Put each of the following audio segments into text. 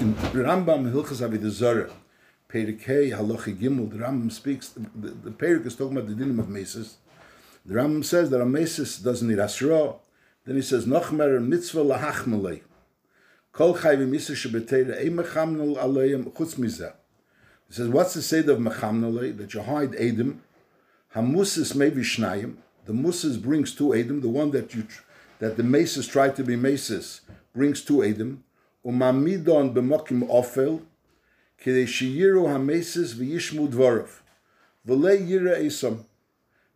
in Rambam Hilchas Avodah Zarah, Perikei Halachi Gimel, the Rambam speaks, the, the, Perik is talking about the dinim of Mesis. The Rambam says that a Mesis doesn't need Asra. Then he says, Nochmer mitzvah lahachmalei. Kol chayvi misa shebeteira ei mechamnul aleim chutz mizeh. He says, what's the seder of mechamnulei? That you hide Edom. Hamusis maybe shnayim. The musis brings two Edom. The one that you that the maces try to be maces brings two Edom. Umamidon b'mokim ofel. Kidei shiyiru hameses v'yishmu dvorov. V'lei yira esam.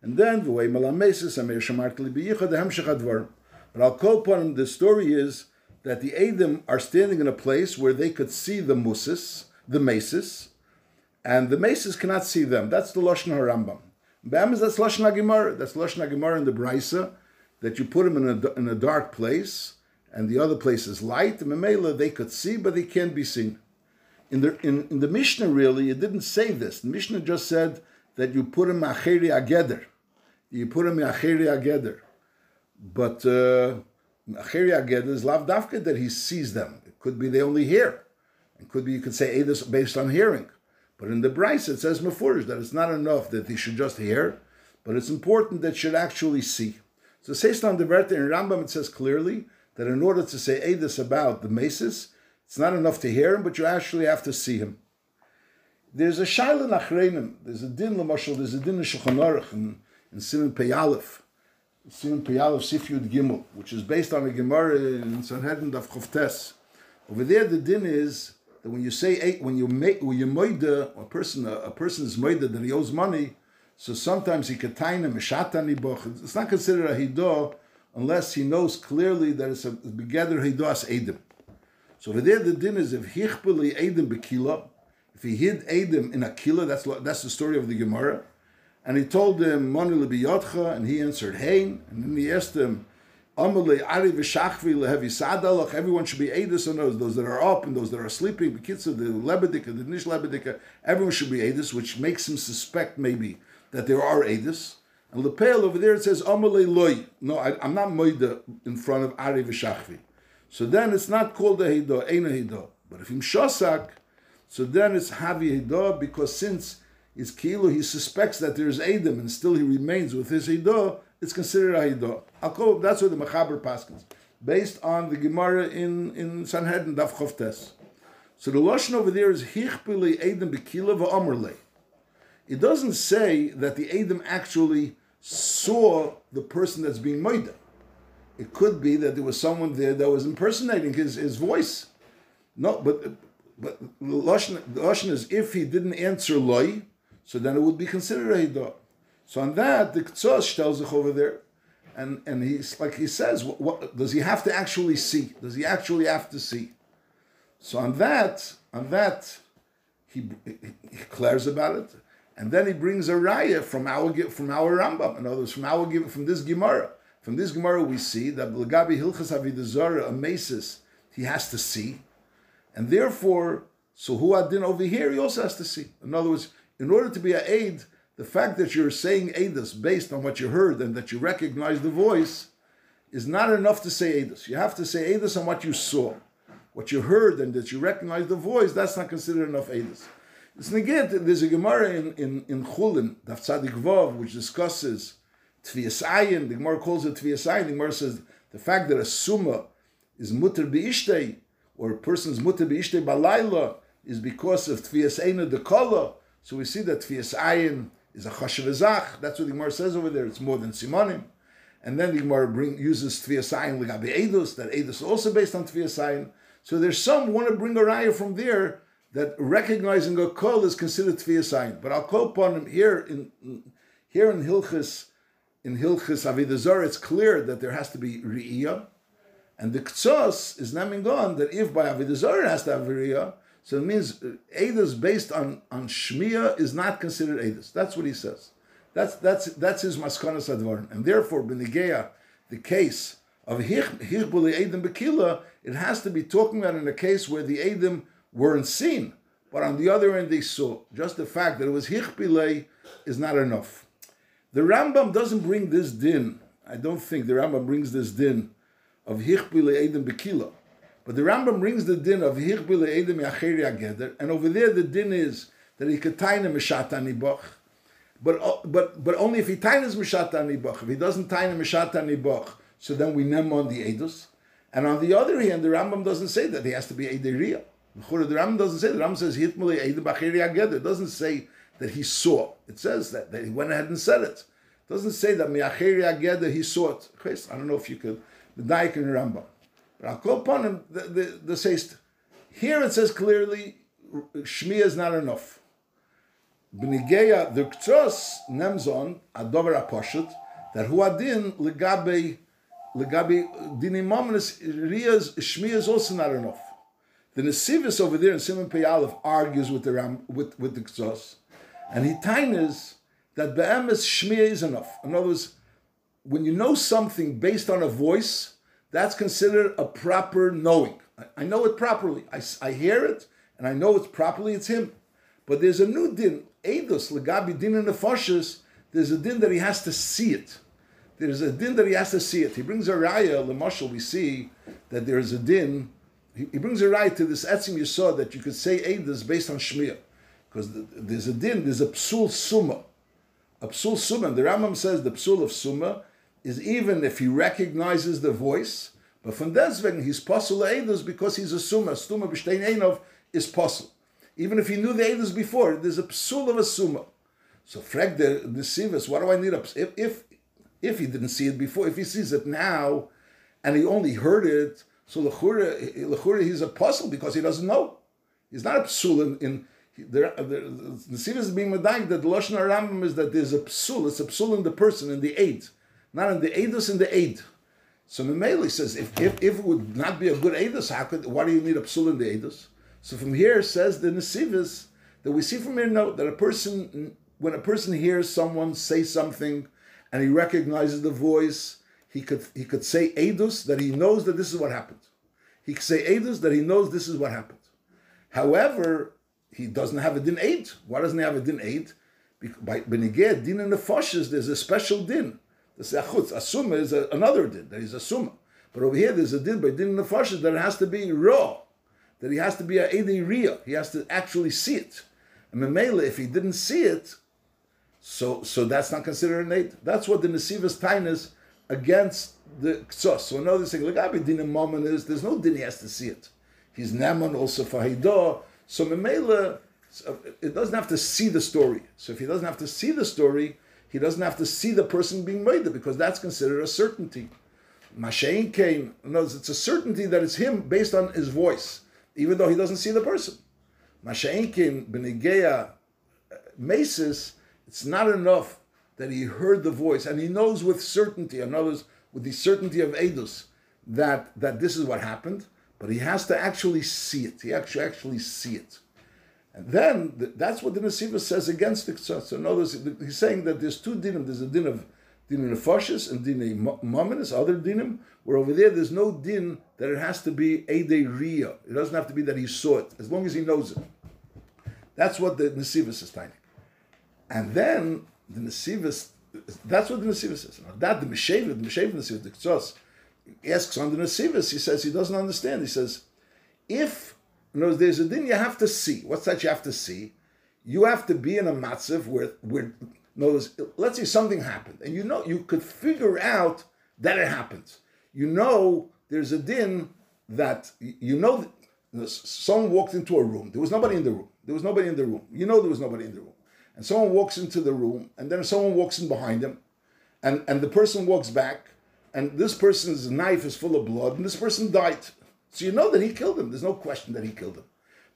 And then v'wei malameses amir shamartli b'yichad hemshech advarim. But I'll call upon him, the story is that the Edom are standing in a place where they could see the musis, the maces, and the maces cannot see them. That's the Lashon HaRambam. Bam is that's Lashon HaGemara. That's Lashon HaGemara in the Brisa, that you put them in a, in a dark place, and the other place is light. Memela, they could see, but they can't be seen. In the, in, in the Mishnah, really, it didn't say this. The Mishnah just said that you put him acheri ageder. You put him acheri ageder. But uh, acheri ageder is lav dafka that he sees them. It could be they only hear. It could be you could say Edis based on hearing. But in the Brisa it says Mefurish that it's not enough that he should just hear, but it's important that should actually see. So says on the Verte in Rambam it says clearly that in order to say Edis about the Maces, it's not enough to hear him, but you actually have to see him. There's a Shaila Nachreinim, there's a Din Lamashal, there's a Din Shulchan Aruch in, in Simon Peyalef, Simon Peyalef Sifyud Gimel, which is based on a Gemara in Sanhedrin Daf Chavtes. Over there, the Din is that when you say eight, when you make when you moida a person a, a person is moida that he owes money, so sometimes he shatani boch. It's not considered a hidah unless he knows clearly that it's a begather hidas edim. So over there the din is if hichbeli edim bekila, if he hid edim in a kila, that's that's the story of the Gemara, and he told him mani lebiyotcha, and he answered hein, and then he asked him. Everyone should be Edis on those, those that are up and those that are sleeping. Of the Lebedika, the Nish Lebedika, everyone should be Edis, which makes him suspect maybe that there are And Lepel over there it says Amalei Loi. No, I, am not Moida in front of Ari V'Shachvi. So then it's not called a Hidah, Eina Hidah. But if him Shosak, so then it's Havi Hidah because since his Kilo, he suspects that there's Edom and still he remains with his Hidah, it's considered a Hidah. I'll that's what the Mechaber Paskins, based on the Gemara in, in Sanhedrin, Daf Chovtes. So the Lashon over there is Hichpili Edom Bekila V'Omerle. It doesn't say that the Edom actually saw the person that's being Moida. It could be that there was someone there that was impersonating his, his voice. No, but but the Lashon, the is if he didn't answer Loi, so then it would be considered a Hidah. So on that, the Ktsos tells sich over there, and and he's like he says, what, what, does he have to actually see? Does he actually have to see? So on that, on that, he, he, he declares about it, and then he brings a raya from our from our Rambam, in other words, from our from this Gemara. From this Gemara, we see that Lagabi Hilchas Avidazara, a Mesis, he has to see, and therefore, so who adin over here, he also has to see. In other words, in order to be a aid the fact that you're saying Edus based on what you heard and that you recognize the voice is not enough to say Edus. You have to say Edus on what you saw. What you heard and that you recognize the voice, that's not considered enough Edus. It's negate, there's a Gemara in, in, in Chulin, Daf Tzadik Vav, which discusses Tviyas Ayin. The Gemara calls it Tviyas Ayin. The Gemara says the fact that a Summa is Mutter Be'ishtei, or a person's Mutter Be'ishtei Balayla, is because of Tviyas Ayin the Kala. So we see that Tviyas Ayin is a chashav ezach. That's what the Gemara says over there. It's more than simonim. And then the Gemara bring, uses tviyasayin legabe edus. That edus is also based on tviyasayin. So there's some want to bring a raya from there that recognizing a kol is considered to be a sign, But I'll call upon him here in here in Hilchis in Hilchis Avidazar. It's clear that there has to be riyah. And the ktsas is naming on that if by Avidazar it has to have riyah, so it means uh, Edus based on, on Shmiya is not considered Edus. That's what he says. That's that's that's his maskanas advarim. And therefore, Benigeya, the case of Hichbuli Edim Bekila, it has to be talking about in a case where the Edim weren't seen. But on the other end, they saw. Just the fact that it was Hichbile is not enough. The Rambam doesn't bring this din. I don't think the Rambam brings this din of Hichbile Edim Bekila. But the Rambam brings the din of Hichbil Edem Yacheri Ageder, and over there the din is that he could tie him Mishat Anibach, but, uh, but, but only if he ties Mishat Anibach. If he doesn't tie him Mishat Anibach, so then we nem on the Edus. And on the other hand, the Rambam doesn't say that he has to be Ederiyah. The Rambam doesn't say. The Rambam says Hitmali. It doesn't say that he saw. It says that, that he went ahead and said it. It doesn't say that Miacheri Ageder he saw it. I don't know if you could, the Daik and Rambam. But I'll call upon him, the, the, the here it says clearly, Shmi is not enough. B'nigeya, the Ktsos nemzon, adover aposhut, that huadin legabe, legabe dinimominus riyas, Shmi is also not enough. The Nesivis over there in Simon Pei argues with the Ram, with, with the Ktsos, and he tines that Be'emes Shmi is enough. In other words, when you know something based on a voice, that's considered a proper knowing. I, I know it properly. I, I hear it and I know it's properly, it's him. But there's a new din, Eidos, Legabi din in the Fashas, there's a din that he has to see it. There's a din that he has to see it. He brings a raya, Lemashal, we see that there's a din, he, brings a right to this etzim you saw that you could say Eidos based on Shmir. Because the, there's a din, there's a psul summa. A psul summa, the Rambam says the psul of summa is even if he recognizes the voice, but from deswegen he's possible edus because he's a summa. Stuma b'shtein einov is possible. Even if he knew the edus before, there's a psul of a summa. So frag the sivas, what do I need? A, if if if he didn't see it before, if he sees it now, and he only heard it, so lechura he's a puzzle because he doesn't know. He's not a psul in, in the, the, the, is being medayik that the lashon Rambam is that there's a psul. It's a psul in the person in the aid not in the Eidos, in the Eid. So Memeli says, if, if, if it would not be a good Eidos, how could, why do you need a Psul in the Eidos? So from here says the Nesivis, that we see from here note that a person, when a person hears someone say something and he recognizes the voice, he could, he could say Eidos, that he knows that this is what happened. He could say Eidos, that he knows this is what happened. However, he doesn't have a din eight. Why doesn't he have a din eight? By Beniged, din in the Foshes, there's a special din the sechutz. Asuma is a, another din, that he's a suma. But over here there's a din by din nefashis that it has to be raw, that he has to be a ediria. He has to actually see it. And Memela, if he didn't see it, so so that's not considered an aid. That's what the nesivas tain is against the ksos. So another thing, like Abi din moment is there's no din he has to see it. He's naman also for haidah. So Memela, it doesn't have to see the story. So if he doesn't have to see the story, he doesn't have to see the person being murdered because that's considered a certainty. Mashain came, knows it's a certainty that it's him based on his voice, even though he doesn't see the person. Mashain came, Benigeya, uh, Masis, it's not enough that he heard the voice and he knows with certainty, in other words, with the certainty of Edus, that, that this is what happened, but he has to actually see it. He actually actually see it. And then that's what the Nesiva says against the Ktsat. So notice he's saying that there's two dinim. There's a din of din nefashis and din mominus, other dinim, where over there there's no din that it has to be a de ria. It doesn't have to be that he saw it, as long as he knows it. That's what the Nesiva is saying. And then the Nesiva, that's what the Nesiva says. Now, that the Meshav, the Meshav Nesiva, the Ktsas, asks on the Nesiva, he says he doesn't understand. He says, if in words, there's a din you have to see. What's that you have to see? You have to be in a matzav where, where other let's say something happened, and you know you could figure out that it happened. You know there's a din that you know someone walked into a room. There was nobody in the room. There was nobody in the room. You know there was nobody in the room. And someone walks into the room, and then someone walks in behind him, and, and the person walks back, and this person's knife is full of blood, and this person died. So you know that he killed him. There's no question that he killed him.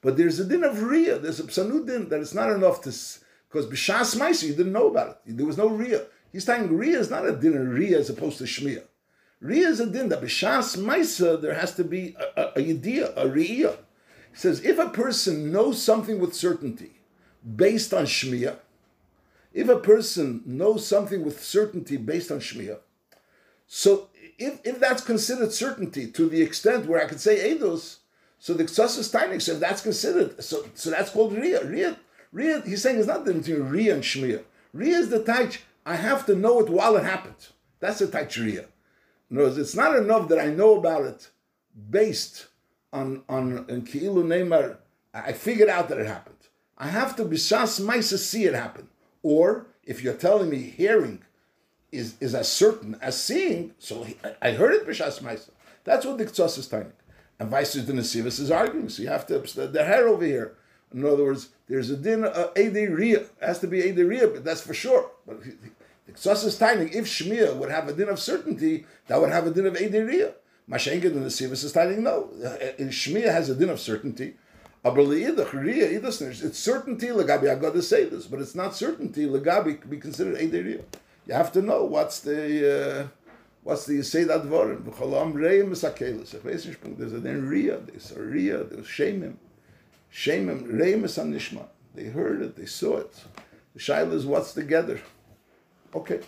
But there's a din of Riyah. There's a psanud din that it's not enough to, because B'shas Maisa, you didn't know about it. There was no Riyah. He's saying Riyah is not a din of Riyah as opposed to Shmiyah. Riyah is a din that B'shas Maisa, there has to be a, a, a Yediyah, a Riyah. He says, if a person knows something with certainty based on Shmiyah, if a person knows something with certainty based on Shmiyah, so if, if that's considered certainty to the extent where I could say Eidos, so the Ksasus Tainik said that's considered, so, so that's called Riyah. Riyah, Riyah, he's saying it's not the between Riyah and Shmiyah. Riyah is the Taich, I have to know it while it happens. That's the Taich Riyah. In words, it's not enough that I know about it based on on in Ki'ilu Neymar, I figured out that it happened. I have to b'shas ma'isa see it happen. Or if you're telling me hearing is is as certain as seeing, so he, I heard it b'shas ma'isa. That's what the Ktsos is telling. And vice the Nesivas is arguing. So you have to the hair over here. In other words, there's a din uh, Ria. has to be Ria, but that's for sure. But the Ktsos is timing. If Shmiya would have a din of certainty, that would have a din of Ria. Mashenka the Nesivas is timing. No, uh, Shmiya has a din of certainty. It's certainty legabi. I got to say this, but it's not certainty legabi could be considered ederia. You have to know what's the uh, what's the say that vorin. V'cholam reim misakelis. There's a then ria. There's a ria. There's shemim. Shemim reim nishma. They heard it. They saw it. The shaila is what's together. Okay.